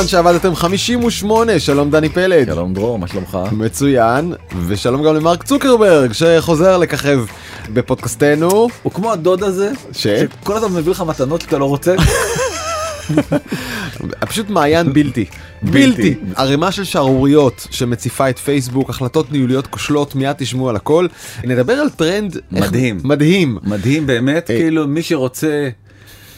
בזמן שעבדתם 58, שלום דני פלד. שלום דרור, מה שלומך? מצוין, ושלום גם למרק צוקרברג שחוזר לככב בפודקאסטנו. הוא כמו הדוד הזה, ש? שכל הזמן מביא לך מתנות שאתה לא רוצה. פשוט מעיין בלתי. בלתי. ערימה של שערוריות שמציפה את פייסבוק, החלטות ניהוליות כושלות, מיד תשמעו על הכל. נדבר על טרנד איך- מדהים. מדהים. מדהים באמת, אה. כאילו מי שרוצה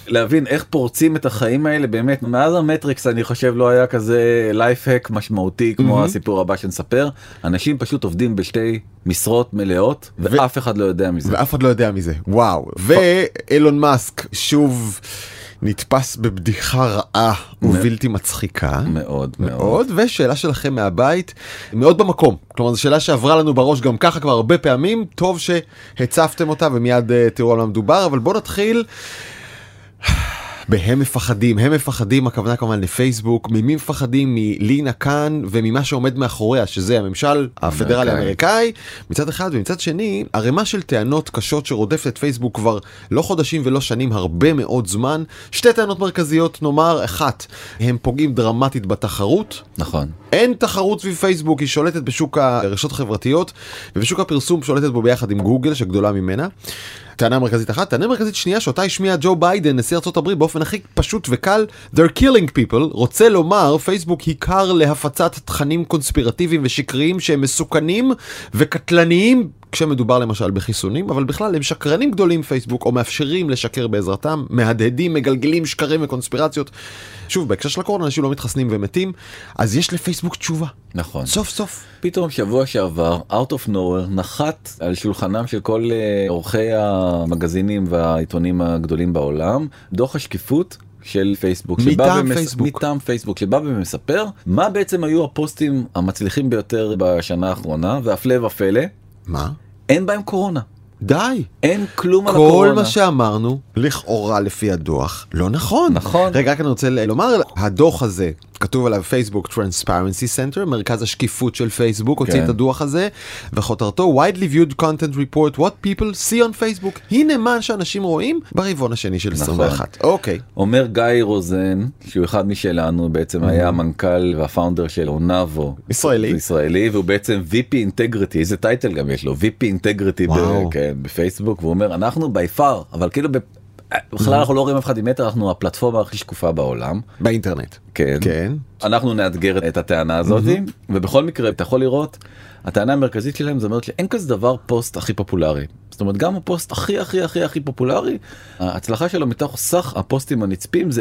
להבין איך פורצים את החיים האלה באמת מאז המטריקס אני חושב לא היה כזה לייפהק משמעותי כמו הסיפור הבא שנספר אנשים פשוט עובדים בשתי משרות מלאות ואף אחד לא יודע מזה. ואף אחד לא יודע מזה. וואו. ואילון מאסק שוב נתפס בבדיחה רעה ובלתי מצחיקה. מאוד מאוד. מאוד, ושאלה שלכם מהבית, מאוד במקום. כלומר, זו שאלה שעברה לנו בראש גם ככה כבר הרבה פעמים, טוב שהצפתם אותה ומיד uh, תראו על מה מדובר, אבל בואו נתחיל. בהם מפחדים, הם מפחדים, הכוונה כמובן לפייסבוק, ממי מפחדים? מלינה קאן וממה שעומד מאחוריה, שזה הממשל הפדרלי האמריקאי, מצד אחד, ומצד שני, ערימה של טענות קשות שרודפת את פייסבוק כבר לא חודשים ולא שנים, הרבה מאוד זמן. שתי טענות מרכזיות, נאמר, אחת, הם פוגעים דרמטית בתחרות, נכון. אין תחרות סביב פייסבוק, היא שולטת בשוק הרשתות החברתיות, ובשוק הפרסום שולטת בו ביחד עם גוגל, שגדולה ממנה. טענה מרכזית אחת, טענה מרכזית שנייה שאותה השמיע ג'ו ביידן, נשיא ארה"ב, באופן הכי פשוט וקל, they're killing people, רוצה לומר, פייסבוק עיקר להפצת תכנים קונספירטיביים ושקריים שהם מסוכנים וקטלניים. כשמדובר למשל בחיסונים, אבל בכלל הם שקרנים גדולים פייסבוק, או מאפשרים לשקר בעזרתם, מהדהדים, מגלגלים שקרים וקונספירציות. שוב, בהקשר של הקורונה אנשים לא מתחסנים ומתים, אז יש לפייסבוק תשובה. נכון. סוף סוף. פתאום שבוע שעבר out of nowhere נחת על שולחנם של כל אה, עורכי המגזינים והעיתונים הגדולים בעולם דוח השקיפות. של פייסבוק שבא מטעם ומס- פייסבוק. מטעם פייסבוק שבא ומספר מה בעצם היו הפוסטים המצליחים ביותר בשנה האחרונה והפלא ופלא מה? אין בהם קורונה די. אין כלום על כל הקורונה. מה שאמרנו, לכאורה לפי הדוח, לא נכון. נכון. רגע, רק אני רוצה לומר, הדוח הזה, כתוב עליו פייסבוק Transparency Center, מרכז השקיפות של פייסבוק, הוציא כן. את הדוח הזה, וכותרתו widely viewed content report what people see on Facebook. הנה מה שאנשים רואים ברבעון השני של נכון. 21. אוקיי. אומר גיא רוזן שהוא אחד משלנו בעצם היה המנכ"ל והפאונדר של אונאבו ישראלי. ישראלי והוא בעצם VP אינטגריטי איזה טייטל גם יש לו VP אינטגריטי. כן, בפייסבוק והוא אומר אנחנו בי פאר אבל כאילו ב- בכלל אנחנו לא רואים אף אחד עם מטר אנחנו הפלטפורמה הכי שקופה בעולם באינטרנט. כן כן. אנחנו נאתגר את הטענה הזאת ובכל מקרה אתה יכול לראות הטענה המרכזית שלהם זה אומרת שאין כזה דבר פוסט הכי פופולרי. זאת אומרת גם הפוסט הכי הכי הכי הכי פופולרי ההצלחה שלו מתוך סך הפוסטים הנצפים זה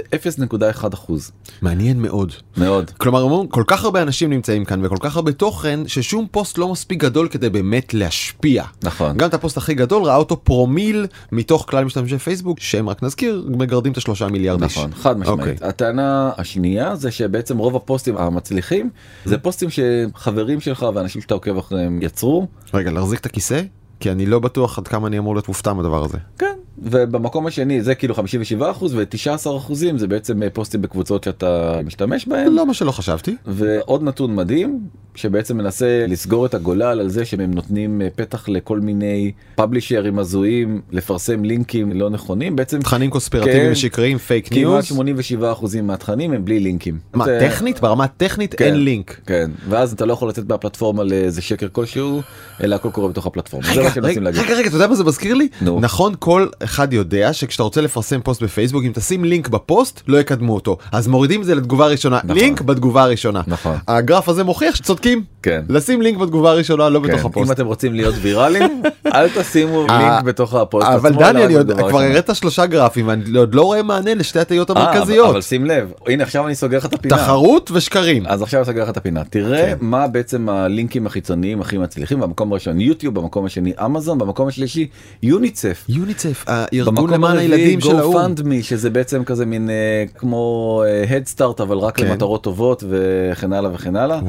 0.1 אחוז מעניין מאוד. מאוד. כלומר, כל כך הרבה אנשים נמצאים כאן וכל כך הרבה תוכן, ששום פוסט לא מספיק גדול כדי באמת להשפיע. נכון. גם את הפוסט הכי גדול ראה אותו פרומיל מתוך כלל משתמשי פייסבוק, שהם רק נזכיר, מגרדים את השלושה מיליארד איש. נכון חד משמעית אוקיי. הטענה השנייה זה שבעצם רוב הפוסטים המצליחים זה פוסטים שחברים שלך ואנשים שאתה עוקב אחריהם יצרו רגע, להחזיק את הכיסא? כי אני לא בטוח עד כמה אני אמור להיות מופתע מהדבר הזה. כן ובמקום השני זה כאילו 57 אחוז ו-19 אחוזים זה בעצם אה, פוסטים בקבוצות שאתה משתמש בהם לא מה שלא חשבתי. ועוד נתון מדהים שבעצם מנסה לסגור את הגולל על זה שהם נותנים אה, פתח לכל מיני פאבלישרים הזויים לפרסם לינקים לא נכונים בעצם תכנים קונספירטיביים כן. ושקריים, פייק כמעט news. 87 אחוזים מהתכנים הם בלי לינקים. מה, זה- טכנית? ברמה הטכנית כן. אין לינק. כן ואז אתה לא יכול לצאת מהפלטפורמה לאיזה שקר כלשהו אלא הכל קורה בתוך הפלטפורמה. זה רגע, מה שמנסים רגע, להגיד. רגע, רגע, אתה יודע מה זה מזכיר לי? נו. נכון, כל אחד יודע שכשאתה רוצה לפרסם פוסט בפייסבוק, אם תשים לינק בפוסט, לא יקדמו אותו. אז מורידים את זה לתגובה הראשונה. נכון. לינק בתגובה הראשונה. נכון. הגרף הזה מוכיח תמיד. כן. לשים לינק בתגובה הראשונה, לא בתוך כן, הפוסט. אם אתם רוצים להיות ויראליים אל תשימו אה, לינק בתוך הפוסט אבל דני, אני עוד- כבר. הראת שלושה גרפים, ואני עוד לא רואה מענה לשתי הטעיות אה, אבל- המרכזיות. אבל שים לב הנה עכשיו אני סוגר לך את הפינה. תחרות ושקרים. אז עכשיו אני סוגר לך את הפינה תראה כן. מה בעצם הלינקים החיצוניים הכי מצליחים במקום הראשון יוטיוב במקום השני אמזון במקום השלישי יוניצף. יוניצף, הארגון למען הילדים של האו"ם. שזה בעצם כזה מין אה, כמו Start אבל רק כן. למטרות טובות וכן הלאה וכן הלאה.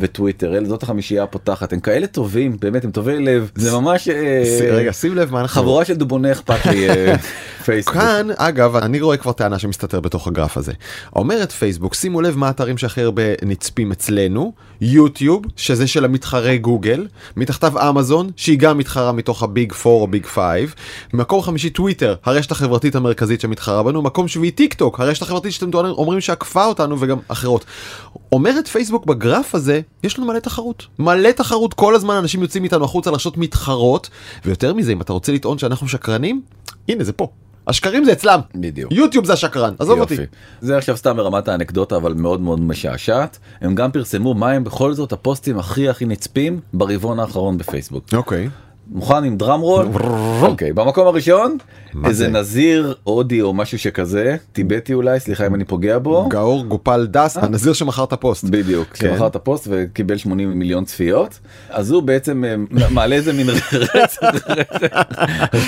וטוויטר ישראל זאת החמישייה הפותחת. הם כאלה טובים באמת הם טובי לב. זה ממש אה, רגע שים לב מה אנחנו חבורה של דובוני אכפת לי אה, פייסבוק. כאן אגב אני רואה כבר טענה שמסתתר בתוך הגרף הזה אומרת פייסבוק שימו לב מה האתרים שהכי הרבה נצפים אצלנו יוטיוב שזה של המתחרה גוגל מתחתיו אמזון שהיא גם מתחרה מתוך ה big 4 או big 5 מקום חמישי טוויטר הרשת החברתית המרכזית שמתחרה בנו מקום שביעי טיק טוק הרשת החברתית שאתם טוענים- אומרים שעקפה אותנו וגם אחרות. אומרת פייסבוק בגרף הזה יש לנו מלא תחרות מלא תחרות כל הזמן אנשים יוצאים איתנו החוצה לרשתות מתחרות ויותר מזה אם אתה רוצה לטעון שאנחנו שקרנים הנה זה פה. השקרים זה אצלם. בדיוק. יוטיוב זה השקרן, עזוב אותי. יופי. זה עכשיו סתם ברמת האנקדוטה אבל מאוד מאוד משעשעת הם גם פרסמו מה הם בכל זאת הפוסטים הכי הכי נצפים ברבעון האחרון בפייסבוק. אוקיי. מוכן עם drum roll? אוקיי במקום הראשון איזה זה? נזיר הודי או משהו שכזה טיבטי אולי סליחה אם אני פוגע בו. גאור גופל דס, הנזיר שמכר את הפוסט. בדיוק, כן. שמכר את הפוסט וקיבל 80 מיליון צפיות, אז הוא בעצם אה, מעלה איזה מין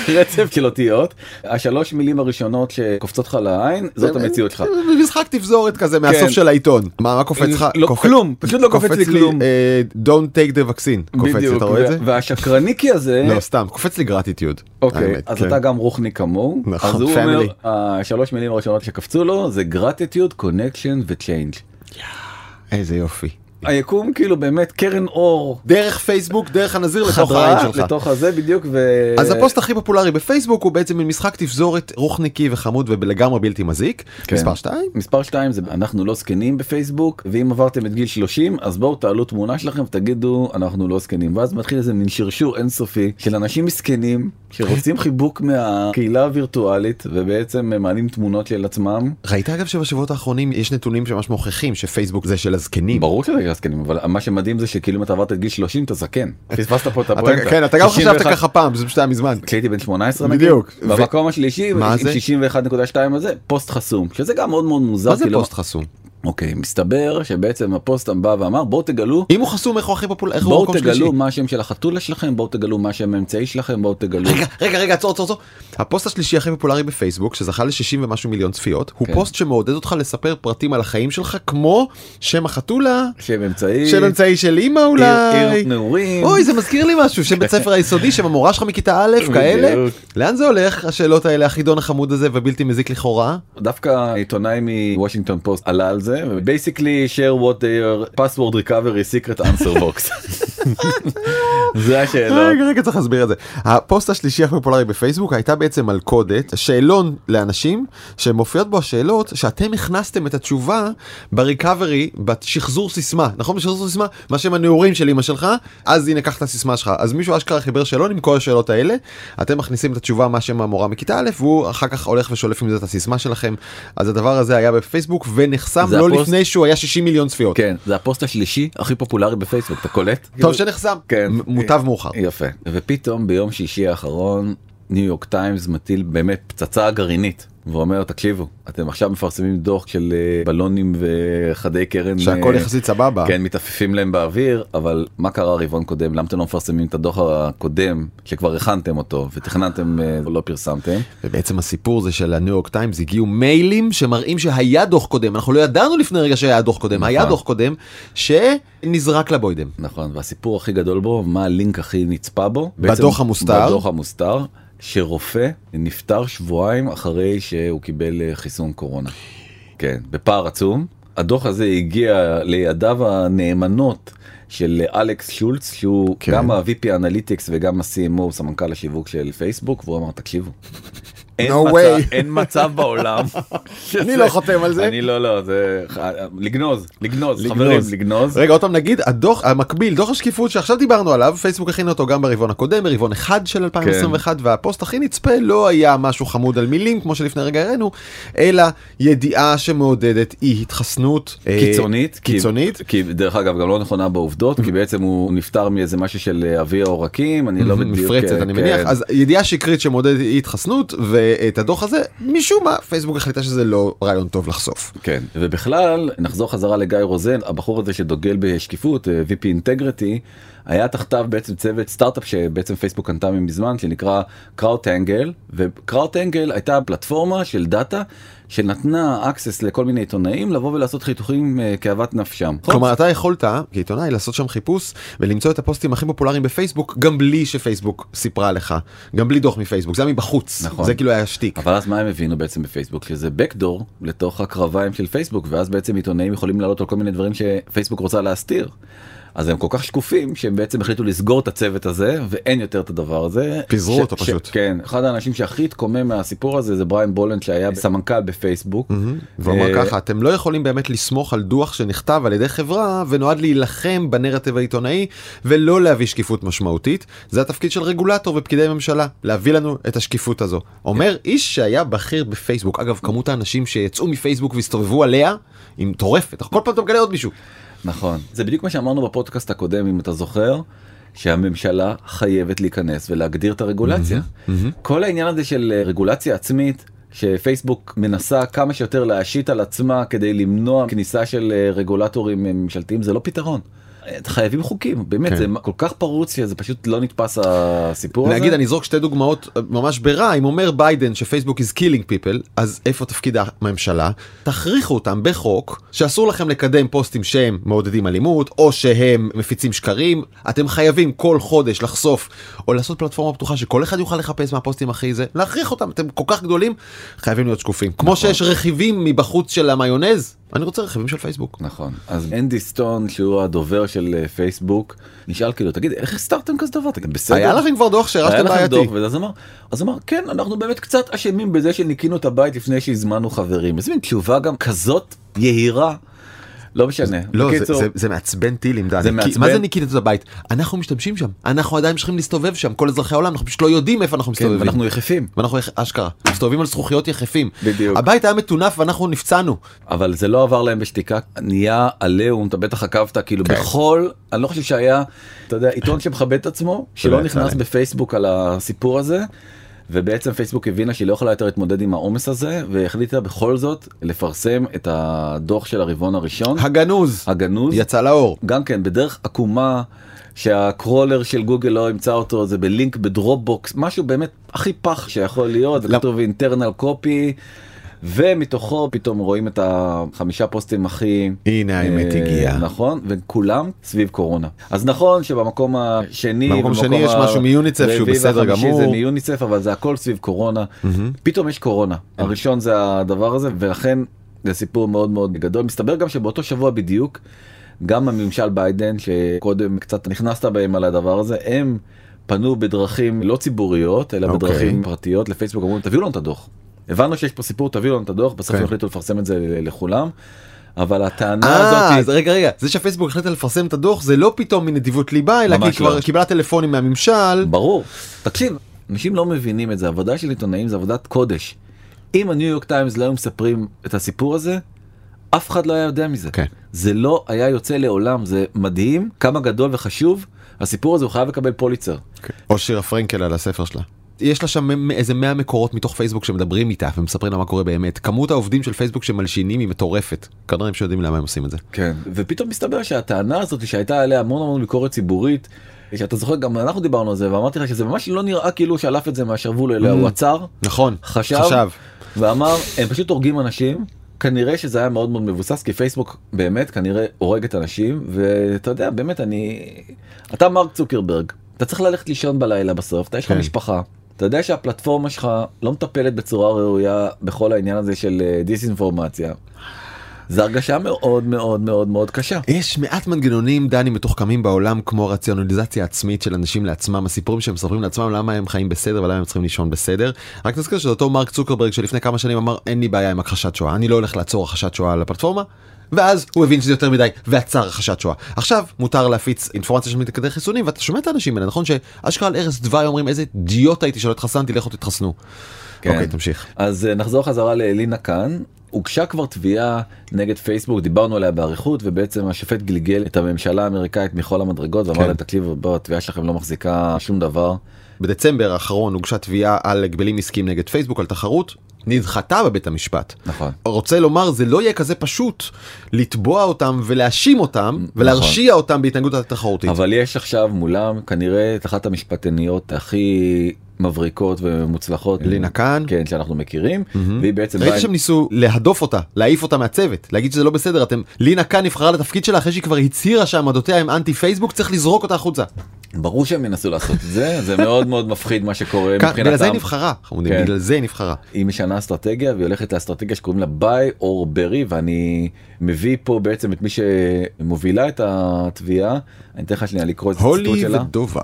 רצף, של אותיות, השלוש מילים הראשונות שקופצות לך לעין, זאת המציאות שלך. משחק תפזורת כזה מהסוף כן. של העיתון. מה קופץ לך? לא, כלום, פשוט לא קופץ לי כלום. אה, Don't take the vaccine. קופץ אתה רואה את זה? והשקרניקי הזה, לא סתם, קופץ לי גרטיטיוד. אוקיי, אז אתה גם רוחני כמוהו, נכון, אז הוא אומר. השלוש מילים הראשונות שקפצו לו זה gratitude, connection ו-change. איזה יופי. היקום כאילו באמת קרן אור דרך פייסבוק, דרך הנזיר לתוך העין שלך. לתוך הזה בדיוק ו... אז הפוסט הכי פופולרי בפייסבוק הוא בעצם מין משחק תפזורת רוחניקי וחמוד ולגמרי בלתי מזיק. כן. מספר 2? מספר 2 זה אנחנו לא זקנים בפייסבוק ואם עברתם את גיל 30 אז בואו תעלו תמונה שלכם ותגידו אנחנו לא זקנים ואז מתחיל איזה מין שרשור אינסופי של אנשים מסכנים שרוצים חיבוק מהקהילה הווירטואלית ובעצם הם מעלים תמונות של עצמם. ראית אגב שבשבועות האחרונים יש נתונים שממש מוכיחים שפייסבוק זה של הזקנים. ברור שזה בגלל זקנים אבל מה שמדהים זה שכאילו אם אתה עברת את גיל 30 אתה זקן. פספסת פה את הפואנטה. כן, אתה גם חשבת 61 ככה פעם, זה פשוט היה מזמן. כשהייתי בן 18 נגיד, בדיוק. במקום השלישי עם זה? 61.2 הזה פוסט חסום שזה גם מאוד מאוד מוזר. מה זה כאילו- פוסט חסום? אוקיי מסתבר שבעצם הפוסט בא ואמר בואו תגלו אם הוא חסום איך הוא הכי פופולרי? איך הוא בואו במקום שלישי? תגלו מה השם של החתולה שלכם בואו תגלו מה השם האמצעי שלכם בואו תגלו רגע רגע רגע עצור עצור עצור. הפוסט השלישי הכי פופולרי בפייסבוק שזכה ל-60 ומשהו מיליון צפיות הוא כן. פוסט שמעודד אותך לספר פרטים על החיים שלך כמו שם החתולה, שם אמצעי שם אמצעי של עיר- אולי. עיר נעורים אוי זה מזכיר לי משהו שם בית ספר היסודי שם המורה שלך מכיתה א' כאלה. לאן זה הולך השאלות האלה החידון החמוד הזה ובלתי מזיק לכאורה דווקא עיתונאי מוושינגטון פוסט עלה על זה זה basically share what their password recovery secret answer box. זה השאלות. רגע רגע צריך להסביר את זה הפוסט השלישי הכי פופולרי בפייסבוק הייתה בעצם מלכודת שאלון לאנשים שמופיעות בו השאלות שאתם הכנסתם את התשובה ב recovery בשחזור סיסמה נכון בשחזור סיסמה מה שם הנעורים של אמא שלך אז הנה קח את הסיסמה שלך אז מישהו אשכרה חיבר שאלון עם כל השאלות האלה אתם מכניסים את התשובה מה שם המורה מכיתה א' והוא אחר כך הולך ושולף עם זה את הסיסמה שלכם אז הדבר הזה היה בפייסבוק ונחסם לא הפוסט? לפני שהוא היה 60 מיליון צפיות. כן זה הפוסט השלישי הכי פופולרי בפייסבוק אתה קולט? טוב שנחסם כן. מוטב מאוחר. יפה ופתאום ביום שישי האחרון ניו יורק טיימס מטיל באמת פצצה גרעינית ואומר תקשיבו אתם עכשיו מפרסמים דוח של אה, בלונים וחדי קרן שהכל אה, יחסית סבבה. כן מתעפפים להם באוויר אבל מה קרה רבעון קודם למה אתם לא מפרסמים את הדוח הקודם שכבר הכנתם אותו ותכננתם אה, ולא פרסמתם ובעצם הסיפור זה של הניו יורק טיימס הגיעו מיילים שמראים שהיה דוח קודם אנחנו לא ידענו לפני רגע שהיה דוח קודם היה נכון. דוח קודם שנזרק לבוידם. נכון והסיפור הכי גדול בו מה הלינק הכי נצפה בו בדוח המוסתר. בדוח המוסתר שרופא נפטר שבועיים אחרי שהוא קיבל אה, חיסון קורונה. כן בפער עצום הדוח הזה הגיע לידיו הנאמנות של אלכס שולץ שהוא כן. גם ה- VP analytics וגם ה-CMO סמנכ"ל השיווק של פייסבוק והוא אמר תקשיבו. אין, No מצב, way. אין מצב בעולם. אני לא חותם על זה. אני לא לא זה לגנוז לגנוז לגנוז. חברים לגנוז. רגע עוד פעם נגיד הדוח המקביל דוח השקיפות שעכשיו דיברנו עליו פייסבוק הכין אותו גם ברבעון הקודם ברבעון אחד של 2021 כן. והפוסט הכי נצפה לא היה משהו חמוד על מילים כמו שלפני רגע הראינו אלא ידיעה שמעודדת אי התחסנות אה, קיצונית כי- קיצונית כי דרך אגב גם לא נכונה בעובדות כי בעצם הוא נפטר מאיזה משהו של אה, אבי העורקים אני לא בדיוק מפרצת אה, אני כן. מניח אז ידיעה שקרית שמעודדת אי התחסנות ואת הדוח הזה משום מה פייסבוק החליטה שזה לא רעיון טוב לחשוף. כן ובכלל נחזור חזרה לגיא רוזן הבחור הזה שדוגל בשקיפות אה, VP integrity היה תחתיו בעצם צוות סטארט-אפ שבעצם פייסבוק קנתה מזמן שנקרא CrowdTangle ו CrowdTangle הייתה פלטפורמה של דאטה שנתנה access לכל מיני עיתונאים לבוא ולעשות חיתוכים uh, כאוות נפשם. כלומר אתה יכולת כעיתונאי לעשות שם חיפוש ולמצוא את הפוסטים הכי פופולריים בפייסבוק גם בלי שפייסבוק סיפרה לך גם בלי דוח מפייסבוק זה היה מבחוץ נכון. זה כאילו היה שטיק. אבל אז מה הם הבינו בעצם בפייסבוק שזה backdoor לתוך הקרביים של פייסבוק ואז בעצם עיתונאים יכולים לעלות על כל מיני דברים שפייסבוק רוצה להסתיר. אז הם כל כך שקופים שהם בעצם החליטו לסגור את הצוות הזה ואין יותר את הדבר הזה. פיזרו ש- אותו ש- פשוט. כן, אחד האנשים שהכי התקומם מהסיפור הזה זה בריין בולנד שהיה סמנכ"ל בפייסבוק. והוא אמר אה, ככה אתם לא יכולים באמת לסמוך על דוח שנכתב על ידי חברה ונועד להילחם בנרטיב העיתונאי ולא להביא שקיפות משמעותית זה התפקיד של רגולטור ופקידי ממשלה להביא לנו את השקיפות הזו. אומר איש שהיה בכיר בפייסבוק אגב כמות האנשים שיצאו מפייסבוק והסתובבו עליה היא מטורפת כל פעם אתה מגלה עוד מישהו. נכון זה בדיוק מה שאמרנו בפודקאסט הקודם אם אתה זוכר. שהממשלה חייבת להיכנס ולהגדיר את הרגולציה. כל העניין הזה של אה, רגולציה עצמית שפייסבוק מנסה כמה שיותר להשית על עצמה כדי למנוע כניסה של אה, רגולטורים אה, ממשלתיים זה לא פתרון. חייבים חוקים באמת כן. זה כל כך פרוץ שזה פשוט לא נתפס הסיפור הזה. נגיד אני אזרוק שתי דוגמאות אה, ממש ברע אם אומר ביידן שפייסבוק is killing people אז איפה תפקיד הממשלה? תכריחו אותם בחוק שאסור לכם לקדם פוסטים שהם מעודדים אלימות או שהם מפיצים שקרים. אתם חייבים כל חודש לחשוף או לעשות פלטפורמה פתוחה שכל אחד יוכל לחפש מהפוסטים הכי זה. להכריח אותם אתם כל כך גדולים חייבים להיות שקופים. כמו שיש רכיבים מבחוץ של המיונז אני רוצה רכיבים של פייסבוק. נכון אז אנדי סטון שהוא הדובר של אה, פייסבוק נשאל כאילו תגיד איך הסתרתם כזה דבר תגיד בסדר. היה לכם כבר דוח שהרשתם בעייתי. ואז אמר אז אמר כן אנחנו באמת קצת אשמים בזה שניקינו את הבית לפני שהזמנו חברים איזה מין תשובה גם כזאת יהירה לא משנה לא, זה, בקיצור, זה, זה מעצבן טילים, דני. זה מעצבן. מה זה ניקית את הבית? אנחנו משתמשים שם. אנחנו עדיין ממשיכים להסתובב שם. כל אזרחי העולם, אנחנו פשוט לא יודעים איפה אנחנו כן, מסתובבים. ואנחנו יחפים ואנחנו אשכרה, מסתובבים על זכוכיות יחפים. בדיוק. הבית היה מטונף ואנחנו נפצענו. אבל זה לא עבר להם בשתיקה נהיה עליהום אתה בטח עקבת כאילו כן. בכל אני לא חושב שהיה אתה יודע עיתון שמכבד את עצמו שלא לא נכנס. בפייסבוק על הסיפור הזה. ובעצם פייסבוק הבינה שהיא לא יכולה יותר להתמודד עם העומס הזה והחליטה בכל זאת לפרסם את הדוח של הרבעון הראשון. הגנוז. הגנוז. יצא לאור. גם כן בדרך עקומה שהקרולר של גוגל לא ימצא אותו זה בלינק בדרופבוקס משהו באמת הכי פח שיכול להיות וכתוב אינטרנל קופי ומתוכו פתאום רואים את החמישה פוסטים הכי הנה האמת אה, הגיעה. נכון וכולם סביב קורונה אז נכון שבמקום השני במקום השני יש משהו מיוניצף שהוא בסדר גמור. זה מיוניצף אבל זה הכל סביב קורונה פתאום יש קורונה הראשון זה הדבר הזה ולכן זה סיפור מאוד מאוד גדול מסתבר גם שבאותו שבוע בדיוק גם הממשל ביידן שקודם קצת נכנסת בהם על הדבר הזה הם פנו בדרכים לא ציבוריות אלא אוקיי. בדרכים פרטיות לפייסבוק אמרו תביאו לנו את הדוח. הבנו שיש פה סיפור תביאו לנו את הדוח בסוף כן. החליטו לפרסם את זה לכולם. אבל הטענה אה, אז הזאת רגע רגע זה שפייסבוק החליטה לפרסם את הדוח זה לא פתאום מנדיבות ליבה אלא כי כבר לא. קיבלה טלפונים מהממשל. ברור תקשיב אנשים לא מבינים את זה עבודה של עיתונאים זה עבודת קודש. אם הניו יורק טיימס לא היו מספרים את הסיפור הזה אף אחד לא היה יודע מזה כן. זה לא היה יוצא לעולם זה מדהים כמה גדול וחשוב הסיפור הזה הוא חייב לקבל פוליצר. או שירה פרנקל על הספר שלה. יש לה שם איזה 100 מקורות מתוך פייסבוק שמדברים איתה ומספרים לה מה קורה באמת. כמות העובדים של פייסבוק שמלשינים היא מטורפת. כנראה הם שיודעים למה הם עושים את זה. כן. ופתאום מסתבר שהטענה הזאת שהייתה עליה המון המון ביקורת ציבורית. שאתה זוכר גם אנחנו דיברנו על זה ואמרתי לך שזה ממש לא נראה כאילו שלף את זה מהשרוול אלא הוא עצר נכון. חשב, חשב. ואמר הם פשוט הורגים אנשים כנראה שזה היה מאוד מאוד מבוסס כי פייסבוק באמת כנראה הורגת אנשים ואתה יודע באמת אני אתה מרק צוקרברג אתה צריך ללכת לישון בלילה בסוף אתה יש לך כן. משפחה. אתה יודע שהפלטפורמה שלך לא מטפלת בצורה ראויה בכל העניין הזה של אה, דיסאינפורמציה. זה הרגשה מאוד מאוד מאוד מאוד קשה. יש מעט מנגנונים דני מתוחכמים בעולם כמו הרציונליזציה עצמית של אנשים לעצמם הסיפורים שהם מספרים לעצמם למה הם חיים בסדר ולמה הם צריכים לישון בסדר. רק נזכיר שזה אותו מרק צוקרברג שלפני כמה שנים אמר אין לי בעיה עם הכחשת שואה אני לא הולך לעצור הכחשת שואה על הפלטפורמה. ואז הוא הבין שזה יותר מדי ועצר הכחשת שואה. עכשיו מותר להפיץ אינפורמציה של מתקדי חיסונים ואתה שומע את האנשים האלה נכון שאשכרה על ערש דווי אומרים איזה אידיוט הייתי שלא התחסנתי לכו תתחסנו. כן. אוקיי תמשיך. אז אה, נחזור חזרה לאלינה כאן. הוגשה כבר תביעה נגד פייסבוק דיברנו עליה באריכות ובעצם השופט גלגל את הממשלה האמריקאית מכל המדרגות ואמר כן. להם תקשיבו בוא התביעה שלכם לא מחזיקה שום דבר. בדצמבר האחרון הוגשה תביעה על הגבלים עסקיים נגד פייסבוק על תחרות נדחתה בבית המשפט. נכון. רוצה לומר זה לא יהיה כזה פשוט לתבוע אותם ולהאשים אותם ולהרשיע אותם בהתנהגות התחרותית. אבל יש עכשיו מולם כנראה את אחת המשפטניות הכי מבריקות ומוצלחות לינה קאן. כן שאנחנו מכירים והיא בעצם ראיתי שהם ניסו להדוף אותה, להעיף אותה מהצוות, להגיד שזה לא בסדר, אתם, לינה קאן נבחרה לתפקיד שלה אחרי שהיא כבר הצהירה שעמדותיה הם אנטי פייסבוק, צריך לזרוק אותה החוצה. ברור שהם ינסו לעשות את זה זה מאוד מאוד מפחיד מה שקורה כאן, בגלל זה היא מבחינתם. נבחרה, חמודים, כן. בגלל זה היא נבחרה. היא משנה אסטרטגיה והיא הולכת לאסטרטגיה שקוראים לה ביי אור ברי ואני מביא פה בעצם את מי שמובילה את התביעה אני אתן לך שנייה לקרוא את הציטוט הולי שלה. ודובה.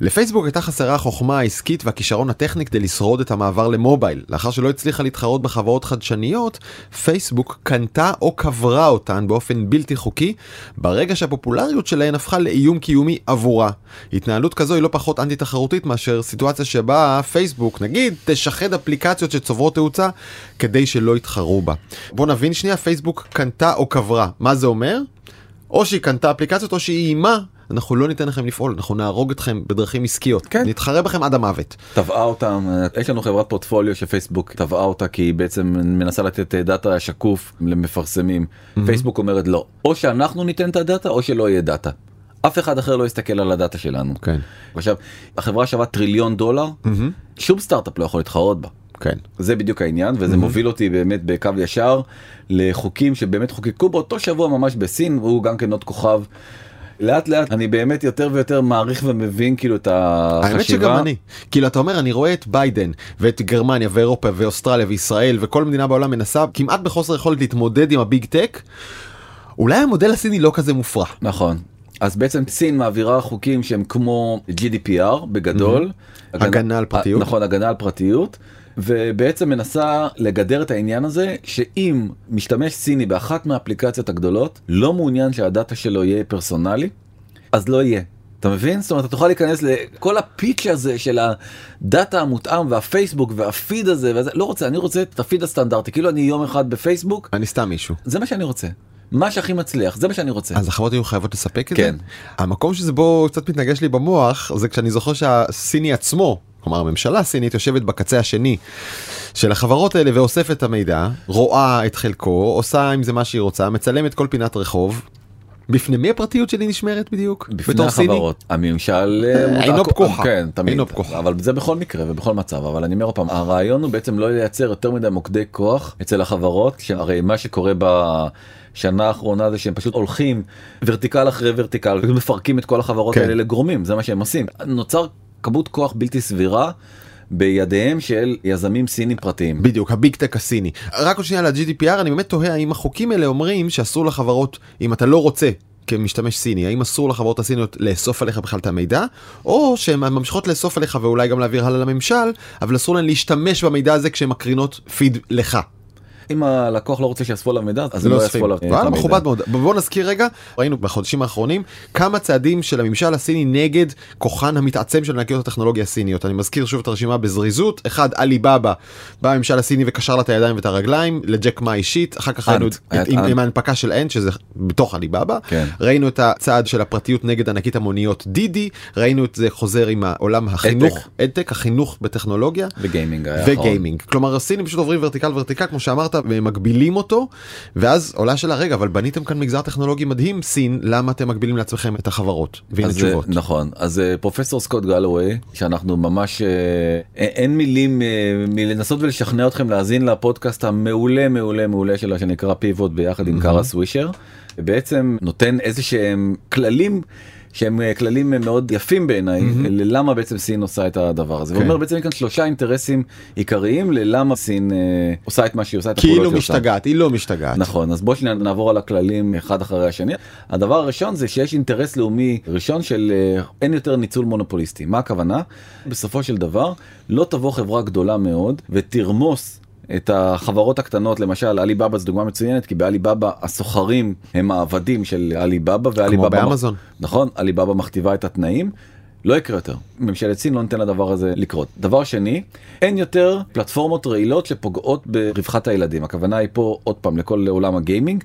לפייסבוק הייתה חסרה החוכמה העסקית והכישרון הטכני כדי לשרוד את המעבר למובייל. לאחר שלא הצליחה להתחרות בחברות חדשניות, פייסבוק קנתה או קברה אותן באופן בלתי חוקי, ברגע שהפופולריות שלהן הפכה לאיום קיומי עבורה. התנהלות כזו היא לא פחות אנטי תחרותית מאשר סיטואציה שבה פייסבוק, נגיד, תשחד אפליקציות שצוברות תאוצה כדי שלא יתחרו בה. בוא נבין שנייה, פייסבוק קנתה או קברה. מה זה אומר? או שהיא קנתה אפליקציות או שהיא איימה, אנחנו לא ניתן לכם לפעול, אנחנו נהרוג אתכם בדרכים עסקיות, כן. נתחרה בכם עד המוות. תבעה אותם יש לנו חברת פורטפוליו שפייסבוק תבעה אותה כי היא בעצם מנסה לתת דאטה שקוף למפרסמים פייסבוק אומרת לא או שאנחנו ניתן את הדאטה או שלא יהיה דאטה. אף אחד אחר לא יסתכל על הדאטה שלנו. כן. עכשיו החברה שווה טריליון דולר שום סטארט-אפ לא יכול להתחרות בה. כן. זה בדיוק העניין וזה מוביל אותי באמת בקו ישר לחוקים שבאמת חוקקו באותו שבוע ממש בסין והוא גם כן עוד כוכב. לאט לאט אני באמת יותר ויותר מעריך ומבין כאילו את החשיבה. האמת שגם אני. כאילו אתה אומר אני רואה את ביידן ואת גרמניה ואירופה ואוסטרליה וישראל וכל מדינה בעולם מנסה כמעט בחוסר יכולת להתמודד עם הביג טק. אולי המודל הסיני לא כזה מופרע. נכון. אז בעצם סין מעבירה חוקים שהם כמו GDPR בגדול. הגנה על פרטיות. נכון, הגנה על פרטיות. ובעצם מנסה לגדר את העניין הזה שאם משתמש סיני באחת מהאפליקציות הגדולות לא מעוניין שהדאטה שלו יהיה פרסונלי אז לא יהיה. אתה מבין? זאת אומרת אתה תוכל להיכנס לכל הפיץ' הזה של הדאטה המותאם והפייסבוק והפיד הזה וזה לא רוצה אני רוצה את הפיד הסטנדרטי כאילו אני יום אחד בפייסבוק אני סתם מישהו. זה מה שאני רוצה. מה שהכי מצליח זה מה שאני רוצה. אז החברות היו חייבות לספק את כן. זה? המקום שזה בו קצת מתנגש לי במוח זה כשאני זוכר שהסיני עצמו, כלומר הממשלה הסינית יושבת בקצה השני של החברות האלה ואוספת את המידע, רואה את חלקו, עושה עם זה מה שהיא רוצה, מצלמת כל פינת רחוב. בפני מי הפרטיות שלי נשמרת בדיוק? בפני בתור סיני? החברות הממשל אה, אינו מודע- פקוחה. כן תמיד אינו פקוחה. אבל זה בכל מקרה ובכל מצב אבל אני אומר עוד פעם הרעיון הוא בעצם לא לייצר יותר מדי מוקדי כוח אצל החברות שהרי מה שקורה בשנה האחרונה זה שהם פשוט הולכים ורטיקל אחרי ורטיקל ומפרקים את כל החברות כן. האלה לגורמים זה מה שהם עושים נוצר כמות כוח בלתי סבירה בידיהם של יזמים סינים פרטיים. בדיוק הביג טק הסיני רק עוד שנייה על ה-GDPR אני באמת תוהה האם החוקים האלה אומרים שאסור לחברות אם אתה לא רוצה כמשתמש סיני האם אסור לחברות הסיניות לאסוף עליך בכלל את המידע או שהן ממשיכות לאסוף עליך ואולי גם להעביר הלאה לממשל אבל אסור להן להשתמש במידע הזה כשהן מקרינות פיד לך. אם הלקוח לא רוצה שיאספו עליו מידע אז זה לא לא. יאספו עליו את וואלה, המידע. מכובד מאוד. בוא נזכיר רגע, ראינו בחודשים האחרונים כמה צעדים של הממשל הסיני נגד כוחן המתעצם של ענקיות הטכנולוגיה הסיניות. אני מזכיר שוב את הרשימה בזריזות. אחד, עליבאבא, בא הממשל הסיני וקשר לה את הידיים ואת הרגליים, לג'ק מה אישית. אחר כך ראינו עם ההנפקה של אנט, שזה בתוך עליבאבא. כן. ראינו את הצעד של הפרטיות נגד ענקית המוניות דידי. ראינו את זה חוזר עם העולם החינוך, אדטק, החינוך בטכנולוגיה. וגיימינג כלומר הסינים פשוט עוברים ורטיקל ורטיקל כמו שאמרת ומגבילים אותו ואז עולה השאלה רגע אבל בניתם כאן מגזר טכנולוגי מדהים סין למה אתם מגבילים לעצמכם את החברות והנה אז, תשובות. אה, נכון אז אה, פרופסור סקוט גלווי שאנחנו ממש אה, אין מילים מלנסות ולשכנע אתכם להאזין לפודקאסט המעולה מעולה מעולה שלה שנקרא פיבוט ביחד עם קארה סווישר. בעצם נותן איזה שהם כללים. שהם אה, כללים מאוד יפים בעיניי ללמה בעצם סין עושה את הדבר הזה. כן. הוא אומר בעצם כאן שלושה אינטרסים עיקריים ללמה סין אה, עושה את מה שהיא עושה את הפעולות כאילו שהיא עושה. משתגעת היא לא משתגעת. נכון אז בוא שניה נעבור על הכללים אחד אחרי השני הדבר הראשון זה שיש אינטרס לאומי ראשון של אה, אין יותר ניצול מונופוליסטי מה הכוונה בסופו של דבר לא תבוא חברה גדולה מאוד ותרמוס. את החברות הקטנות למשל עליבאבא זו דוגמה מצוינת כי בעליבאבא הסוחרים הם העבדים של עליבאבא ועליבאבא באמזון. נכון עליבאבא מכתיבה את התנאים לא יקרה יותר ממשלת סין לא ניתן לדבר הזה לקרות דבר שני אין יותר פלטפורמות רעילות שפוגעות ברווחת הילדים הכוונה היא פה עוד פעם לכל עולם הגיימינג.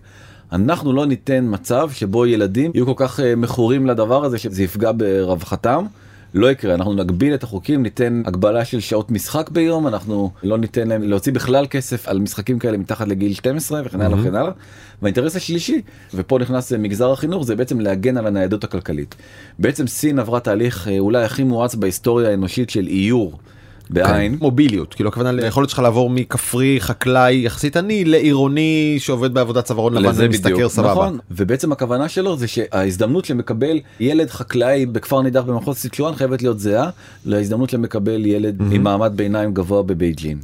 אנחנו לא ניתן מצב שבו ילדים יהיו כל כך אה, מכורים לדבר הזה שזה יפגע ברווחתם. לא יקרה אנחנו נגביל את החוקים ניתן הגבלה של שעות משחק ביום אנחנו לא ניתן להם להוציא בכלל כסף על משחקים כאלה מתחת לגיל 12 וכן הלאה וכן הלאה. והאינטרס השלישי ופה נכנס מגזר החינוך זה בעצם להגן על הניידות הכלכלית. בעצם סין עברה תהליך אה, אולי הכי מואץ בהיסטוריה האנושית של איור. בעין. כן, מוביליות, כאילו הכוונה ליכולת שלך לעבור מכפרי חקלאי יחסית עני לעירוני שעובד בעבודת צווארון לבן ומשתכר סבבה. נכון, ובעצם הכוונה שלו זה שההזדמנות שמקבל ילד חקלאי בכפר נידח במחוז סיצ'ואן חייבת להיות זהה להזדמנות למקבל ילד עם מעמד ביניים גבוה בבייג'ין.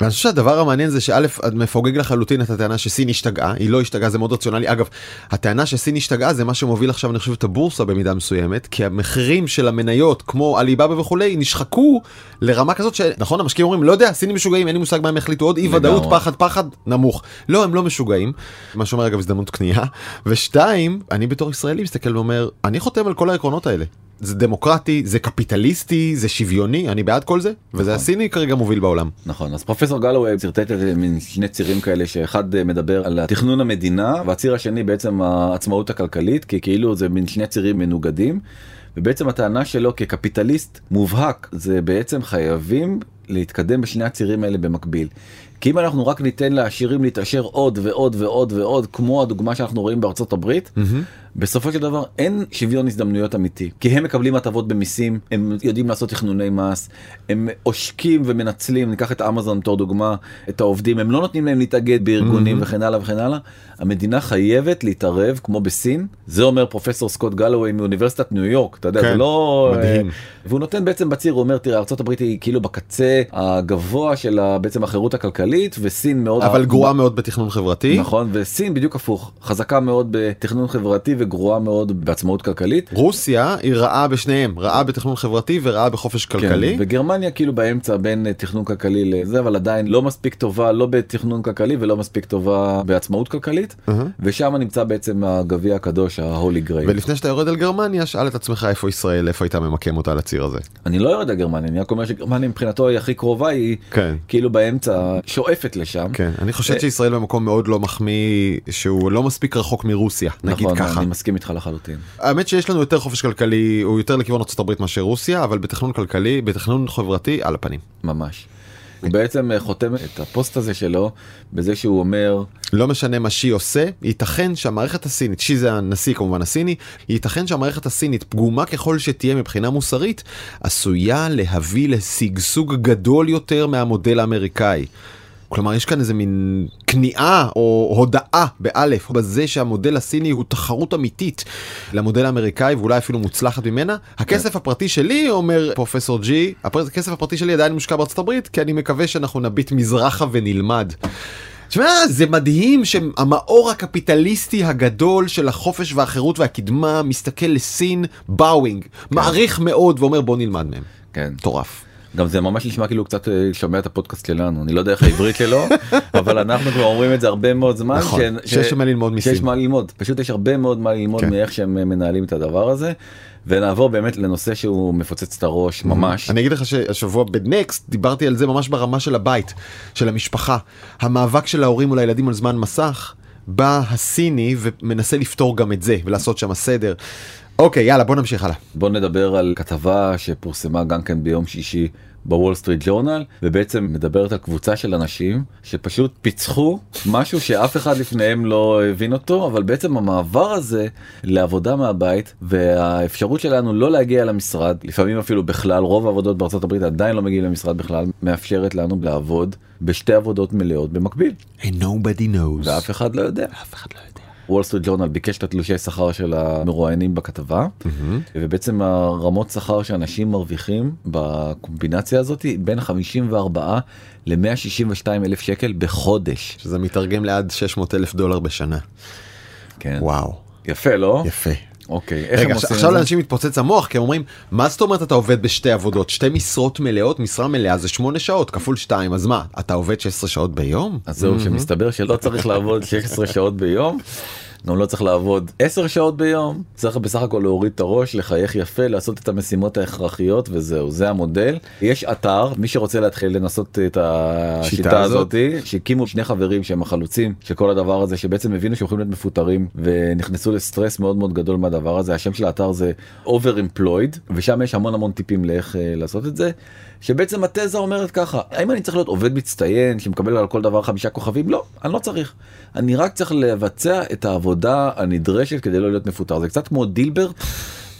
ואני חושב שהדבר המעניין זה שא' מפוגג לחלוטין את הטענה שסין השתגעה היא לא השתגעה זה מאוד רציונלי אגב הטענה שסין השתגעה זה מה שמוביל עכשיו אני חושב את הבורסה במידה מסוימת כי המחירים של המניות כמו עליבאבא וכולי נשחקו לרמה כזאת שנכון המשקיעים אומרים לא יודע סינים משוגעים אין לי מושג מה הם החליטו עוד אי ודאות. פחד פחד נמוך לא הם לא משוגעים מה שאומר אגב הזדמנות קנייה ושתיים אני בתור ישראלי מסתכל ואומר אני חותם על כל העקרונות האלה. זה דמוקרטי זה קפיטליסטי זה שוויוני אני בעד כל זה וזה הסיני כרגע מוביל בעולם. נכון אז פרופסור גלווי זה מין שני צירים כאלה שאחד אה, מדבר על תכנון המדינה והציר השני בעצם העצמאות הכלכלית כי כאילו זה מין שני צירים מנוגדים. ובעצם הטענה שלו כקפיטליסט מובהק זה בעצם חייבים להתקדם בשני הצירים האלה במקביל. כי אם אנחנו רק ניתן לעשירים להתעשר עוד ועוד ועוד ועוד כמו הדוגמה שאנחנו רואים בארצות הברית בסופו של דבר אין שוויון הזדמנויות אמיתי כי הם מקבלים הטבות במיסים הם יודעים לעשות תכנוני מס הם עושקים ומנצלים ניקח את אמזון בתור דוגמה את העובדים הם לא נותנים להם להתאגד בארגונים וכן הלאה וכן הלאה המדינה חייבת להתערב כמו בסין זה אומר פרופסור סקוט גלווי מאוניברסיטת ניו יורק אתה יודע כן, זה לא מדהים. אה, והוא נותן בעצם בציר הוא אומר תראה הברית היא כאילו בקצה הגבוה של בעצם החירות הכלכלית וסין מאוד אבל גרועה מאוד בתכנון חברתי. נכון וסין בדיוק הפוך חזקה מאוד בתכנון חברתי וגרועה מאוד בעצמאות כלכלית. רוסיה היא רעה בשניהם רעה בתכנון חברתי ורעה בחופש כלכלי. כן, וגרמניה כאילו באמצע בין אה, תכנון כלכלי לזה אבל עדיין לא מספיק טובה לא בתכנון כלכלי ולא מספיק טובה בעצמאות כלכלית אהה. ושם נמצא בעצם הגביע הקדוש ההולי גריי. ולפני שאתה יורד על גרמניה שאל את עצמך איפה ישראל איפה הייתה ממקם אותה על הציר הזה. אני לא יורד על גרמניה אני רק אומר שגרמניה מבחינתו היא הכי קרובה היא כן. כאילו באמצע שואפת לשם. כן אני חושב אה, שישראל במקום מאוד לא מחמיא שהוא לא מספיק רחוק מרוסיה נגיד נכון, ככה. אני מסכים איתך לחלוטין. האמת שיש לנו יותר חופש כלכלי הוא יותר לכיוון ארה"ב מאשר רוסיה אבל בתכנון כלכלי בתכנון חברתי על הפנים. ממש. הוא בעצם אה, חותם את הפוסט הזה שלו בזה שהוא אומר לא משנה מה שי עושה ייתכן שהמערכת הסינית שי זה הנשיא כמובן הסיני ייתכן שהמערכת הסינית פגומה ככל שתהיה מבחינה מוסרית עשויה להביא לשגשוג גדול יותר מהמודל האמריקאי. כלומר יש כאן איזה מין כניעה או הודאה באלף בזה שהמודל הסיני הוא תחרות אמיתית למודל האמריקאי ואולי אפילו מוצלחת ממנה. הכסף הפרטי שלי אומר פרופסור ג'י הכסף הפרטי שלי עדיין מושקע בארצות הברית כי אני מקווה שאנחנו נביט מזרחה ונלמד. תשמע, זה מדהים שהמאור הקפיטליסטי הגדול של החופש והחירות והקדמה מסתכל לסין באווינג, מעריך מאוד ואומר בוא נלמד מהם. כן. מטורף. גם זה ממש נשמע כאילו קצת אה, שומע את הפודקאסט שלנו אני לא יודע איך העברית שלו אבל אנחנו כבר אומרים את זה הרבה מאוד זמן נכון, ש- שיש מה ללמוד מסין. שיש מה ללמוד פשוט יש הרבה מאוד מה ללמוד כן. מאיך שהם אה, מנהלים את הדבר הזה ונעבור באמת לנושא שהוא מפוצץ את הראש ממש אני אגיד לך שהשבוע בנקסט דיברתי על זה ממש ברמה של הבית, של המשפחה. המאבק של ההורים מול הילדים על זמן מסך, בא הסיני ומנסה לפתור גם את זה ולעשות שם סדר. אוקיי, יאללה בוא נמשיך הלאה. בוא נדבר על כתבה שפורסמה גם כן ביום שישי בוול סטריט ג'ורנל ובעצם מדברת על קבוצה של אנשים שפשוט פיצחו משהו שאף אחד לפניהם לא הבין אותו אבל בעצם המעבר הזה לעבודה מהבית והאפשרות שלנו לא להגיע למשרד לפעמים אפילו בכלל רוב העבודות בארצות הברית עדיין לא מגיעים למשרד בכלל מאפשרת לנו לעבוד בשתי עבודות מלאות במקביל And nobody knows. ואף אחד לא יודע. אף אחד לא יודע. וול סטריט ג'ורנל ביקש את התלושי שכר של המרואיינים בכתבה ובעצם הרמות שכר שאנשים מרוויחים בקומבינציה הזאת בין 54 ל-162 אלף שקל בחודש. שזה מתרגם לעד 600 אלף דולר בשנה. כן. וואו, יפה לא? יפה. אוקיי. איך רגע, הם עושים עכשיו את זה? לאנשים מתפוצץ המוח כי הם אומרים מה זאת אומרת אתה עובד בשתי עבודות שתי משרות מלאות משרה מלאה זה 8 שעות כפול 2 אז מה אתה עובד 16 שעות ביום? אז זהו שמסתבר שלא צריך לעבוד 16 שעות ביום. גם לא צריך לעבוד 10 שעות ביום, צריך בסך הכל להוריד את הראש, לחייך יפה, לעשות את המשימות ההכרחיות וזהו, זה המודל. יש אתר, מי שרוצה להתחיל לנסות את השיטה הזאת, שהקימו שני חברים שהם החלוצים של כל הדבר הזה, שבעצם הבינו שהם יכולים להיות מפוטרים ונכנסו לסטרס מאוד מאוד גדול מהדבר הזה, השם של האתר זה over-employed, ושם יש המון המון טיפים לאיך אה, לעשות את זה. שבעצם התזה אומרת ככה, האם אני צריך להיות עובד מצטיין שמקבל על כל דבר חמישה כוכבים? לא, אני לא צריך. אני רק צריך לבצע את העבודה הנדרשת כדי לא להיות מפוטר. זה קצת כמו דילברט.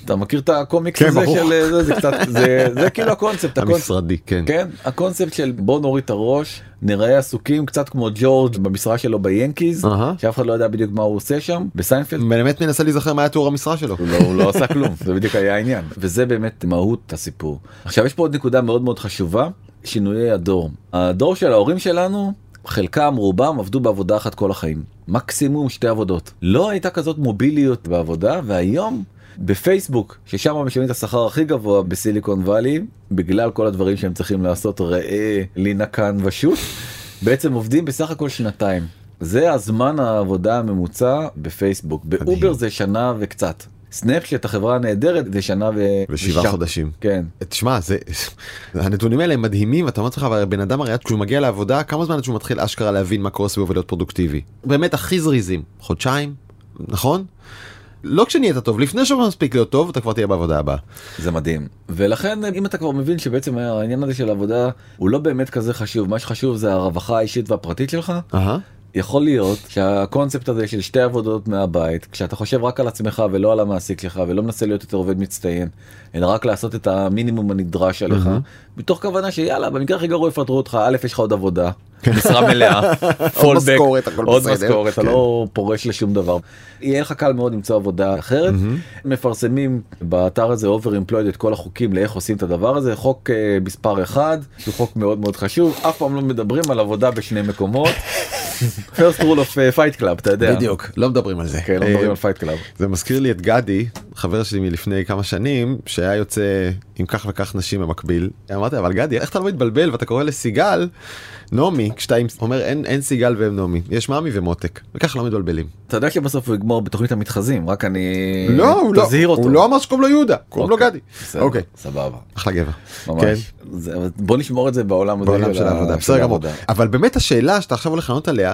אתה מכיר את הקומיקס כן, הזה ברור. של זה, זה קצת זה, זה כאילו הקונספט, המשרדי, כן. כן, הקונספט של בוא נוריד את הראש, נראה עסוקים קצת כמו ג'ורג' במשרה שלו ביאנקיז, אהה. שאף אחד לא יודע בדיוק מה הוא עושה שם, בסיינפלד באמת מנסה להיזכר מה היה תיאור המשרה שלו. הוא לא, הוא לא עשה כלום, זה בדיוק היה העניין. וזה באמת מהות הסיפור. עכשיו יש פה עוד נקודה מאוד מאוד חשובה, שינויי הדור. הדור של ההורים שלנו, חלקם רובם עבדו בעבודה אחת כל החיים. מקסימום שתי עבודות. לא הייתה כזאת מוביליות בעבודה, והיום בפייסבוק, ששם משלמים את השכר הכי גבוה בסיליקון וואלי, בגלל כל הדברים שהם צריכים לעשות, ראה לינה כאן ושות', בעצם עובדים בסך הכל שנתיים. זה הזמן העבודה הממוצע בפייסבוק. באובר זה שנה וקצת. סנאפשט החברה הנהדרת זה שנה ו... ושבעה וש- חודשים. כן. תשמע זה הנתונים האלה הם מדהימים אתה אומר לך אבל בן אדם הרי כשהוא מגיע לעבודה כמה זמן עד שהוא מתחיל אשכרה להבין מה קורה סביבו ולהיות פרודוקטיבי באמת הכי זריזים חודשיים נכון. לא כשנהיית טוב לפני שהוא מספיק להיות טוב אתה כבר תהיה בעבודה הבאה. זה מדהים ולכן אם אתה כבר מבין שבעצם העניין הזה של עבודה הוא לא באמת כזה חשוב מה שחשוב זה הרווחה האישית והפרטית שלך אהה. יכול להיות שהקונספט הזה של שתי עבודות מהבית כשאתה חושב רק על עצמך ולא על המעסיק שלך ולא מנסה להיות יותר עובד מצטיין אלא רק לעשות את המינימום הנדרש עליך מתוך כוונה שיאללה במקרה הכי גרוע יפטרו אותך א' יש לך עוד עבודה משרה מלאה עוד משכורת, הכל עוד. משכורת אתה כן. לא פורש לשום דבר. יהיה לך קל מאוד למצוא עבודה אחרת. מפרסמים באתר הזה over employed את כל החוקים לאיך עושים את הדבר הזה. חוק אה, מספר אחד שהוא חוק מאוד מאוד חשוב. אף פעם לא מדברים על עבודה בשני מקומות. First rule of uh, fight club אתה יודע. בדיוק לא מדברים על זה. כן, לא אה, מדברים על Fight Club. זה מזכיר לי את גדי חבר שלי מלפני כמה שנים שהיה יוצא עם כך וכך נשים במקביל אמרתי אבל גדי איך אתה לא מתבלבל ואתה קורא לסיגל נעמי כשאתה אומר אין אין סיגל והם נעמי יש מאמי ומותק וככה לא מתבלבלים. אתה יודע שבסוף הוא יגמור בתוכנית המתחזים רק אני לא הוא לא אותו. הוא לא אמר שקוראים לו יהודה קוראים לו אוקיי, גדי. בסדר, אוקיי סבבה. אחלה גבר. ממש. כן. זה- בוא נשמור את זה בעולם בעולם של העבודה בסדר גמור. אבל באמת השאלה שאתה עכשיו הולך לענות עליה.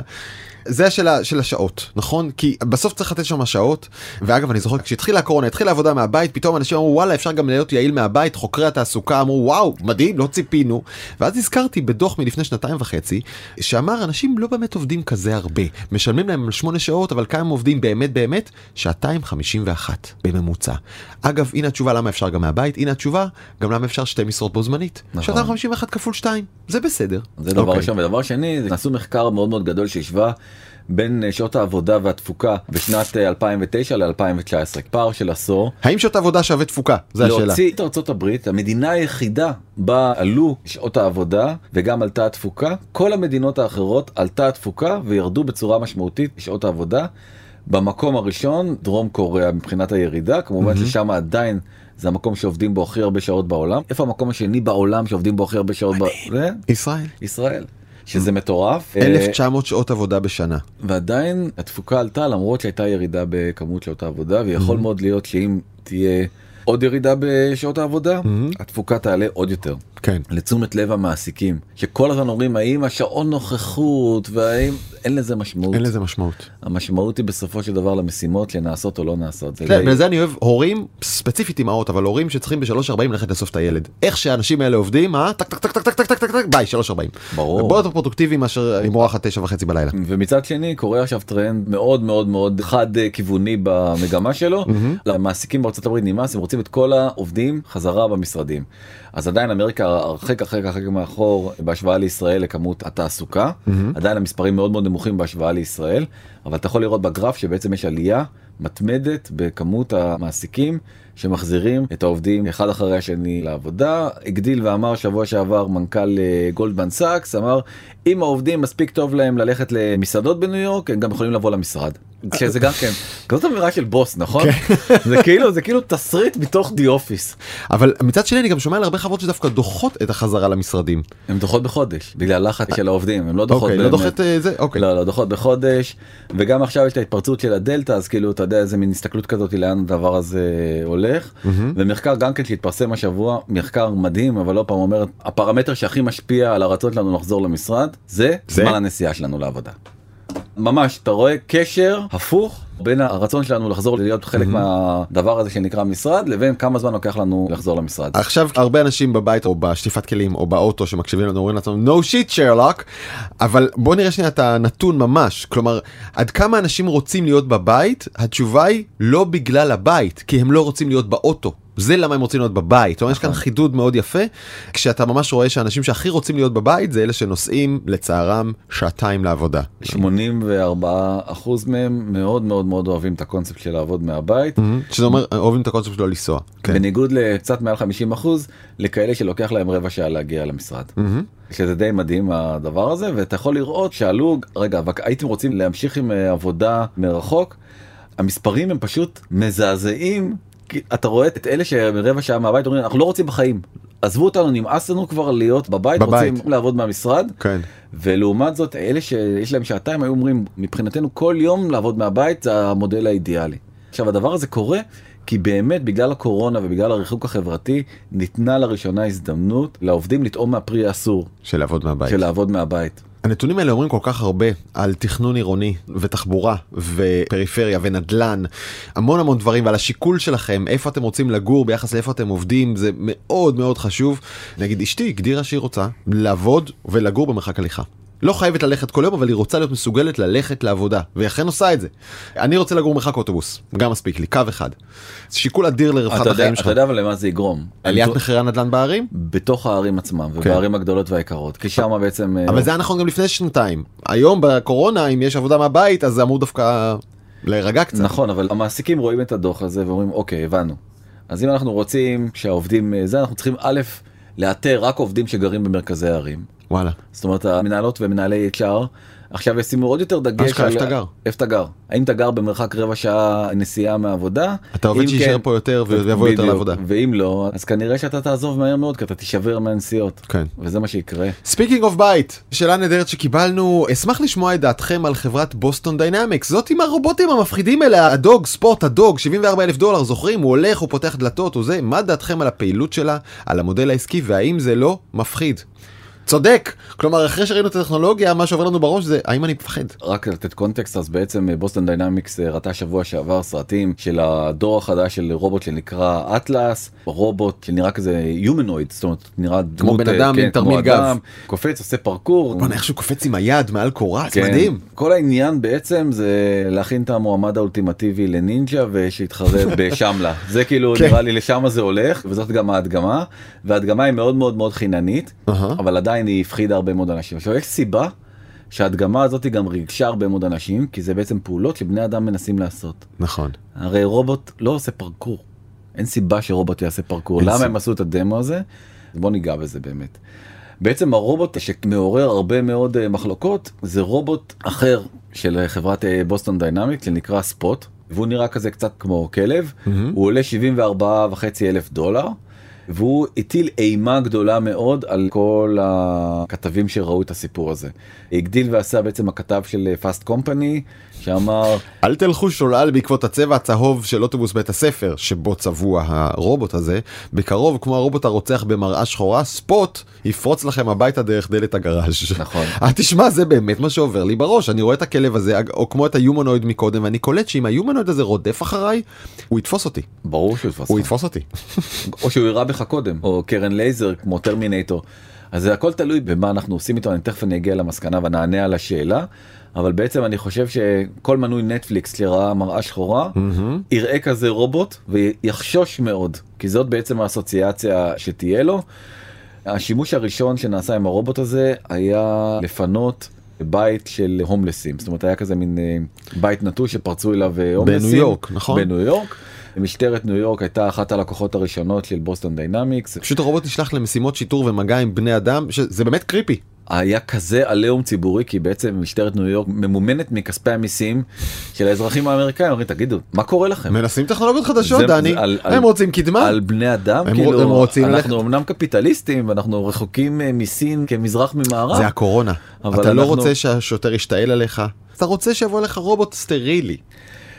זה השאלה של השעות נכון כי בסוף צריך לתת שם שעות ואגב אני זוכר כשהתחילה הקורונה התחילה עבודה מהבית פתאום אנשים אמרו וואלה אפשר גם להיות יעיל מהבית חוקרי התעסוקה אמרו וואו מדהים לא ציפינו ואז הזכרתי בדוח מלפני שנתיים וחצי שאמר אנשים לא באמת עובדים כזה הרבה משלמים להם שמונה שעות אבל כמה הם עובדים באמת באמת שעתיים חמישים ואחת בממוצע. אגב הנה התשובה למה אפשר גם מהבית הנה התשובה גם למה אפשר שתי משרות בו זמנית. נכון. שעתיים חמישים ואחת כפול שתיים זה בסדר. זה דבר אוקיי. ראשון ודבר שני זה עשו מחקר מאוד מאוד גדול שהשווה בין אה, שעות העבודה והתפוקה בשנת אה, 2009 ל-2019 פער של עשור. האם שעות עבודה שווה תפוקה? זה השאלה. להוציא את ארצות הברית המדינה היחידה בה עלו שעות העבודה וגם עלתה התפוקה כל המדינות האחרות עלתה התפוקה וירדו בצורה משמעותית שעות העבודה. במקום הראשון דרום קוריאה מבחינת הירידה כמובן ששם עדיין זה המקום שעובדים בו הכי הרבה שעות בעולם איפה המקום השני בעולם שעובדים בו הכי הרבה שעות בעולם? ישראל. ישראל שזה מטורף. 1900 שעות עבודה בשנה. ועדיין התפוקה עלתה למרות שהייתה ירידה בכמות שעות העבודה ויכול מאוד להיות שאם תהיה עוד ירידה בשעות העבודה התפוקה תעלה עוד יותר. כן. לתשומת לב המעסיקים שכל הזמן אומרים האם השעון נוכחות והאם אין לזה משמעות אין לזה משמעות. המשמעות היא בסופו של דבר למשימות שנעשות או לא נעשות. זה כן, בגלל זה אני אוהב הורים ספציפית אימהות אבל הורים שצריכים ב-3.40 ללכת לאסוף את הילד. איך שהאנשים האלה עובדים אה? טק טק טק טק טק טק טק טק טק ביי 3.40. ברור. הרבה יותר פרודוקטיבי מאשר למרוח עד תשע וחצי בלילה. ומצד שני קורה עכשיו טרנד מאוד מאוד מאוד חד אה, כיווני במגמה שלו למעסיקים בארצות הברית נמאס הם רוצים את כל העובדים חזרה במשרדים. אז עדיין אמריקה הרחק הרחק הרחק מאחור בהשוואה לישראל לכמות התעסוקה. עדיין המספרים מאוד מאוד נמוכים בהשוואה לישראל אבל אתה יכול לראות בגרף שבעצם יש עלייה מתמדת בכמות המעסיקים שמחזירים את העובדים אחד אחרי השני לעבודה. הגדיל ואמר שבוע שעבר מנכ"ל אה, גולדמן סאקס אמר אם העובדים מספיק טוב להם ללכת למסעדות בניו יורק הם גם יכולים לבוא למשרד. שזה גם כן כזאת אמירה של בוס נכון זה כאילו זה כאילו תסריט מתוך די אופיס אבל מצד שני אני גם שומע על הרבה חברות שדווקא דוחות את החזרה למשרדים. הם דוחות בחודש בגלל לחץ של העובדים הם לא דוחות אוקיי, לא. דוחת אה, זה, אוקיי. לא לא דוחות בחודש וגם עכשיו יש את ההתפרצות של הדלתא אז כאילו אתה יודע איזה מין הסתכלות כזאת לאן הדבר הזה הולך ומחקר גם כן שהתפרסם השבוע מחקר מדהים אבל לא פעם אומר הפרמטר שהכי משפיע על הרצון שלנו לחזור למשרד זה זה? זמן הנסיעה שלנו לעבודה. ממש אתה רואה קשר הפוך בין הרצון שלנו לחזור להיות חלק מהדבר הזה שנקרא משרד לבין כמה זמן לוקח לנו לחזור למשרד. עכשיו הרבה אנשים בבית או בשטיפת כלים או באוטו שמקשיבים לנו אומרים לעצמם no shit שרלוק אבל בוא נראה שנייה את הנתון ממש כלומר עד כמה אנשים רוצים להיות בבית התשובה היא לא בגלל הבית כי הם לא רוצים להיות באוטו. זה למה הם רוצים להיות בבית, יש כאן חידוד מאוד יפה, כשאתה ממש רואה שאנשים שהכי רוצים להיות בבית זה אלה שנוסעים לצערם שעתיים לעבודה. 84 אחוז מהם מאוד מאוד מאוד אוהבים את הקונספט של לעבוד מהבית. שזה אומר אוהבים את הקונספט שלו לנסוע. כן. בניגוד לקצת מעל 50 אחוז לכאלה שלוקח להם רבע שעה להגיע למשרד. שזה די מדהים הדבר הזה ואתה יכול לראות שעלו רגע הייתם רוצים להמשיך עם אה, עבודה מרחוק המספרים הם פשוט מזעזעים אתה רואה את אלה שרבע שעה מהבית אומרים אנחנו לא רוצים בחיים עזבו אותנו נמאס לנו כבר להיות בבית, בבית. רוצים לעבוד מהמשרד כן. ולעומת זאת אלה שיש להם שעתיים היו אומרים מבחינתנו כל יום לעבוד מהבית זה המודל האידיאלי. עכשיו הדבר הזה קורה כי באמת בגלל הקורונה ובגלל הריחוק החברתי ניתנה לראשונה הזדמנות לעובדים לטעום מהפרי האסור של לעבוד מהבית. של לעבוד מהבית. הנתונים האלה אומרים כל כך הרבה על תכנון עירוני ותחבורה ופריפריה ונדל"ן המון המון דברים ועל השיקול שלכם איפה אתם רוצים לגור ביחס לאיפה אתם עובדים זה מאוד מאוד חשוב. נגיד אשתי הגדירה שהיא רוצה לעבוד ולגור במרחק הליכה. לא חייבת ללכת כל יום אבל היא רוצה להיות מסוגלת ללכת לעבודה והיא אכן עושה את זה. אני רוצה לגור במרחק אוטובוס גם מספיק לי קו אחד. זה שיקול אדיר לרווחת החיים שלך. אתה יודע אבל למה זה יגרום. עליית מחירי הנדל"ן בערים? בתוך הערים עצמם ובערים הגדולות והיקרות כי שם בעצם אה, אבל זה היה נכון גם לפני שנתיים. היום בקורונה אם יש עבודה מהבית אז זה אמור דווקא להירגע קצת. נכון אבל המעסיקים רואים את הדוח הזה ואומרים אוקיי הבנו. אז אם אנחנו רוצים שהעובדים אה, זה אנחנו צריכים א' לאתר רק עובדים שגרים במרכזי הערים. וואלה. זאת אומרת המנהלות ומנהלי HR עכשיו ישימו עוד יותר דגש אשכרה, איפה אתה גר? איפה אתה גר האם אתה גר במרחק רבע שעה נסיעה מהעבודה אתה עובד אם שיישאר כן- פה יותר ויבוא יותר. לעבודה. ואם לא אז כנראה שאתה תעזוב מהר מאוד כי אתה תישבר מהנסיעות כן. וזה מה שיקרה. speaking of בית שאלה נהדרת שקיבלנו אשמח לשמוע את דעתכם על חברת בוסטון דיינמיקס זאת עם הרובוטים המפחידים האלה ה dog Spot ה dog 74 אלף דולר זוכרים הוא הולך הוא פותח דלתות הוא זה מה דעתכם על הפעילות שלה על המודל העסקי והאם זה לא מפחיד. צודק כלומר אחרי שראינו את הטכנולוגיה מה שעובר לנו בראש זה האם אני מפחד. רק לתת קונטקסט אז בעצם בוסטון דיינמיקס אה, הראתה שבוע שעבר סרטים של הדור החדש של רובוט שנקרא אטלס רובוט שנראה כזה humanoid זאת אומרת נראה דמות בן אה, אדם עם כמו תרמיל גב. קופץ עושה פרקור. בוא'נה איך שהוא קופץ עם היד מעל קורה כן. מדהים. כל העניין בעצם זה להכין את המועמד האולטימטיבי לנינג'ה ושיתחרט בשמלה זה כאילו כן. נראה לי לשם זה הולך וזאת גם ההדגמה וההדגמה היא מאוד מאוד מאוד חיננית אהה. אבל עדיין היא הפחידה הרבה מאוד אנשים. עכשיו יש סיבה שההדגמה הזאת גם ריגשה הרבה מאוד אנשים כי זה בעצם פעולות שבני אדם מנסים לעשות. נכון. הרי רובוט לא עושה פרקור. אין סיבה שרובוט יעשה פרקור. למה סיבה. הם עשו את הדמו הזה? בוא ניגע בזה באמת. בעצם הרובוט שמעורר הרבה מאוד אה, מחלוקות זה רובוט אחר של אה, חברת אה, בוסטון דיינמיק שנקרא ספוט והוא נראה כזה קצת כמו כלב הוא עולה 74 וחצי אלף דולר. והוא הטיל אימה גדולה מאוד על כל הכתבים שראו את הסיפור הזה. הגדיל ועשה בעצם הכתב של פאסט קומפני שאמר אל תלכו שולל בעקבות הצבע הצהוב של אוטובוס בית הספר שבו צבוע הרובוט הזה בקרוב כמו הרובוט הרוצח במראה שחורה ספוט יפרוץ לכם הביתה דרך דלת הגראז'. נכון. אה, תשמע זה באמת מה שעובר לי בראש אני רואה את הכלב הזה או כמו את ה humanoid מקודם ואני קולט שאם ה humanoid הזה רודף אחריי הוא יתפוס אותי ברור שהוא יתפוס הוא. יתפוס אותי. או שהוא ירה בך קודם או קרן לייזר כמו טרמינטור. אז זה הכל תלוי במה אנחנו עושים איתו אני תכף אני אגיע למסקנה ונענה על השאלה. אבל בעצם אני חושב שכל מנוי נטפליקס שראה מראה שחורה יראה כזה רובוט ויחשוש מאוד כי זאת בעצם האסוציאציה שתהיה לו. השימוש הראשון שנעשה עם הרובוט הזה היה לפנות בית של הומלסים זאת אומרת היה כזה מין אה, בית נטוש שפרצו אליו אה, הומלסים יורק, נכון? בניו יורק. משטרת ניו יורק הייתה אחת הלקוחות הראשונות של בוסטון דיינמיקס. פשוט הרובוט נשלח למשימות שיטור ומגע עם בני אדם שזה באמת creepy. היה כזה עליהום ציבורי כי בעצם משטרת ניו יורק ממומנת מכספי המיסים של האזרחים האמריקאים. אומרים תגידו מה קורה לכם? מנסים טכנולוגיות חדשות דני. על- הם על- רוצים קדמה. על בני אדם הם כאילו רוצ- הם רוצים אנחנו ללכת- אמנם קפיטליסטים ואנחנו רחוקים אה, מסין כמזרח ממערב זה הקורונה. אתה לא אנחנו- רוצה שהשוטר ישתעל עליך? אתה רוצה שיבוא לך רובוט סטרילי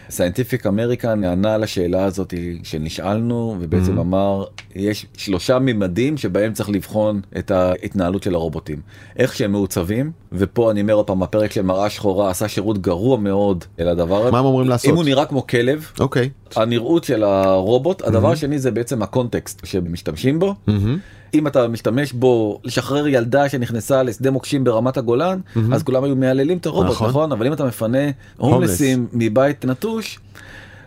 סיינטיפיק אמריקן ענה על השאלה הזאת שנשאלנו ובעצם אמר יש שלושה ממדים שבהם צריך לבחון את ההתנהלות של הרובוטים. איך שהם מעוצבים ופה אני אומר עוד פעם הפרק של מראה שחורה עשה שירות גרוע מאוד לדבר הזה. מה הם אומרים לעשות? אם הוא נראה כמו כלב אוקיי. הנראות של הרובוט הדבר השני זה בעצם הקונטקסט שמשתמשים בו. מהמם. אם אתה משתמש בו לשחרר ילדה שנכנסה לשדה מוקשים ברמת הגולן אז כולם היו מהללים את הרובוט נכון. נכון אבל אם אתה מפנה הומלסים מבית נטוש.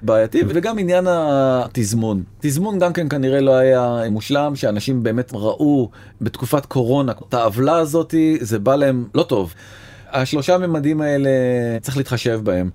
בעייתי וגם עניין התזמון תזמון גם כן כנראה לא היה מושלם שאנשים באמת ראו בתקופת קורונה את העוולה הזאתי זה בא להם לא טוב. השלושה ממדים האלה צריך להתחשב בהם.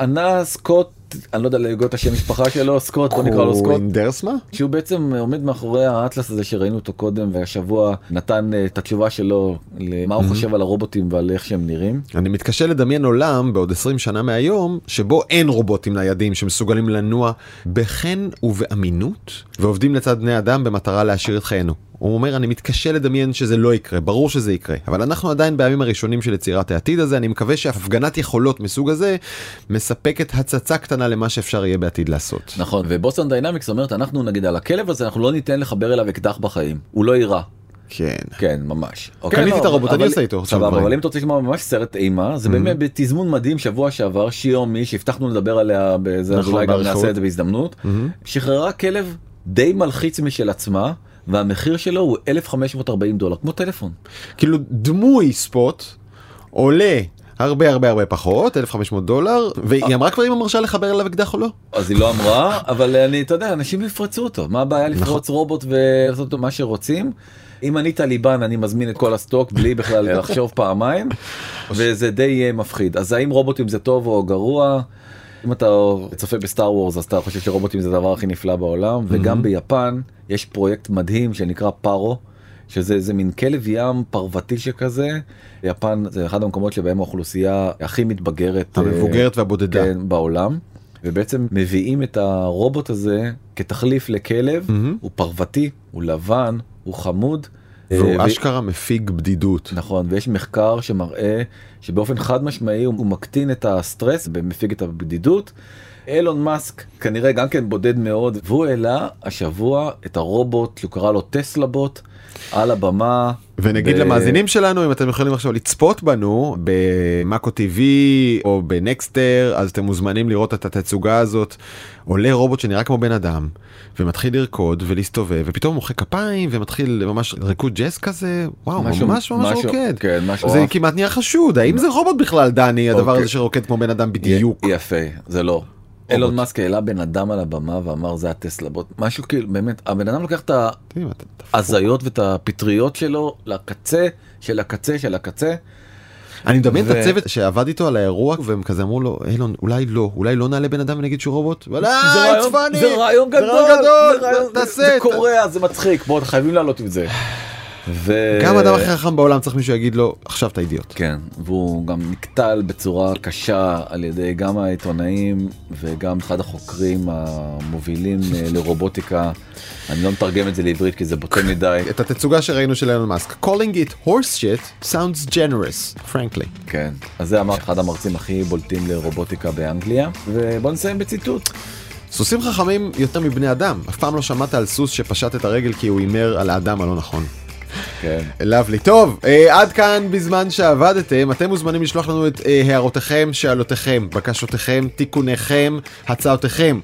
ענה סקוט אני לא יודע להגות את השם משפחה שלו סקוט בוא נקרא לו סקוט קווינדרסמה? שהוא בעצם עומד מאחורי האטלס הזה שראינו אותו קודם והשבוע נתן אה, את התשובה שלו למה הוא חושב על הרובוטים ועל איך שהם נראים. אני מתקשה לדמיין עולם בעוד 20 שנה מהיום שבו אין רובוטים ניידים שמסוגלים לנוע בחן ובאמינות ועובדים לצד בני אדם במטרה להעשיר את חיינו. הוא אומר אני מתקשה לדמיין שזה לא יקרה ברור שזה יקרה אבל אנחנו עדיין בימים הראשונים של יצירת העתיד הזה אני מקווה שהפגנת יכולות מסוג הזה מספקת הצצה קטנה למה שאפשר יהיה בעתיד לעשות. נכון ובוסטון דיינמיקס אומרת אנחנו נגיד על הכלב הזה אנחנו לא ניתן לחבר אליו אקדח בחיים הוא לא יירה. כן. כן ממש. קניתי לא, את הרובוט, אני אבל- עושה איתו סבבה דברים. אבל אם אתה רוצה לשמוע ממש סרט אימה זה באמת בתזמון מדהים שבוע שעבר שיומי שהבטחנו לדבר עליה אז נכון, אולי גם. נעשה את זה בהזדמנות שחררה כלב די מלחיץ משל עצמה והמחיר שלו הוא 1540 דולר כמו טלפון. כאילו דמוי ספוט עולה הרבה הרבה הרבה פחות 1500 דולר והיא אמרה כבר אם היא מרשה לחבר אליו אקדח או לא. אז היא לא אמרה אבל אני אתה יודע אנשים יפרצו אותו מה הבעיה לפרוץ רובוט ולעשות אותו מה שרוצים. אם אני טליבן אני מזמין את כל ה stock בלי בכלל לחשוב פעמיים וזה די אה, מפחיד אז האם רובוטים זה טוב או גרוע. אם אתה צופה ב Star Wars אז אתה חושב שרובוטים זה הדבר הכי נפלא בעולם וגם ביפן יש פרויקט מדהים שנקרא פארו. שזה איזה מין כלב ים פרוותי שכזה יפן זה אחד המקומות שבהם האוכלוסייה הכי מתבגרת אה, המבוגרת והבודדה. כן, בעולם ובעצם מביאים את הרובוט הזה כתחליף לכלב מהמם. הוא פרוותי הוא לבן הוא חמוד. והוא ו- אשכרה מפיג בדידות. נכון ויש מחקר שמראה שבאופן חד משמעי הוא מקטין את הסטרס ומפיג את הבדידות. אילון מאסק כנראה גם כן בודד מאוד והוא העלה השבוע את הרובוט שהוא קרא לו Tesla Bot על הבמה. ונגיד ב- למאזינים שלנו אם אתם יכולים עכשיו לצפות בנו במאקו TV או בנקסטר אז אתם מוזמנים לראות את התצוגה הזאת עולה רובוט שנראה כמו בן אדם ומתחיל לרקוד ולהסתובב ופתאום מוחא כפיים ומתחיל ממש ריקוד ג'אז כזה וואו משהו- ממש ממש משהו- רוקד כן, משהו זה אוהב. כמעט נהיה חשוד האם זה רובוט בכלל דני הדבר אוקיי. הזה שרוקד כמו בן אדם בדיוק. יפה זה לא. אילון מאסק העלה בן אדם על הבמה ואמר זה הטסלה בוט משהו כאילו באמת הבן אדם לוקח את ההזיות ואת הפטריות שלו לקצה של הקצה של הקצה. אני מדמיין את הצוות שעבד איתו על האירוע והם כזה אמרו לו אילון אולי לא אולי לא נעלה בן אדם ונגיד שהוא רובוט. אבל, "אה, זה רעיון- funny, זה רעיון גדול, גדול, זה קורה זה מצחיק בואו חייבים לעלות עם זה. ו- גם האדם הכי חכם בעולם צריך מישהו יגיד לו עכשיו אתה אידיוט. כן והוא גם נקטל בצורה קשה על ידי גם העיתונאים וגם אחד החוקרים המובילים אה, לרובוטיקה. אני לא מתרגם את זה לעברית כי זה בוטה מדי. את התצוגה שראינו של אילון מאסק calling it horse shit sounds generous frankly. כן אז זה אמר אחד המרצים הכי בולטים לרובוטיקה באנגליה ובוא נסיים בציטוט. סוסים חכמים יותר מבני אדם אף פעם לא שמעת על סוס שפשט את הרגל כי הוא הימר על האדם הלא נכון. כן. לאבלי. טוב, אה, עד כאן בזמן שעבדתם, אתם מוזמנים לשלוח לנו את אה, הערותיכם, שאלותיכם, בקשותיכם, תיקוניכם, הצעותיכם,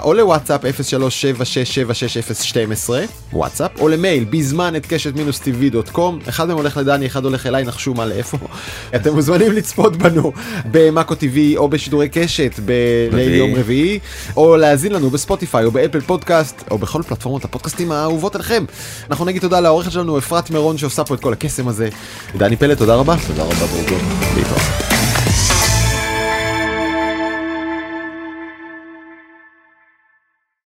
או לוואטסאפ 0376766012, וואטסאפ, או למייל בזמן את קשת מינוס טבעי דוט קום, אחד מהם הולך לדני, אחד הולך אליי, נחשו מה לאיפה. אתם מוזמנים לצפות בנו במאקו TV או בשידורי קשת בליל. יום רביעי, או להאזין לנו בספוטיפיי או באפל פודקאסט, או בכל פלטפורמות הפודקאסטים האהובות עליכם. אנחנו נגיד תודה לעורכת שלנו אפרת מירון שעושה פה את כל הקסם הזה. דני פלד, תודה רבה. תודה רבה בורגון. להתראות.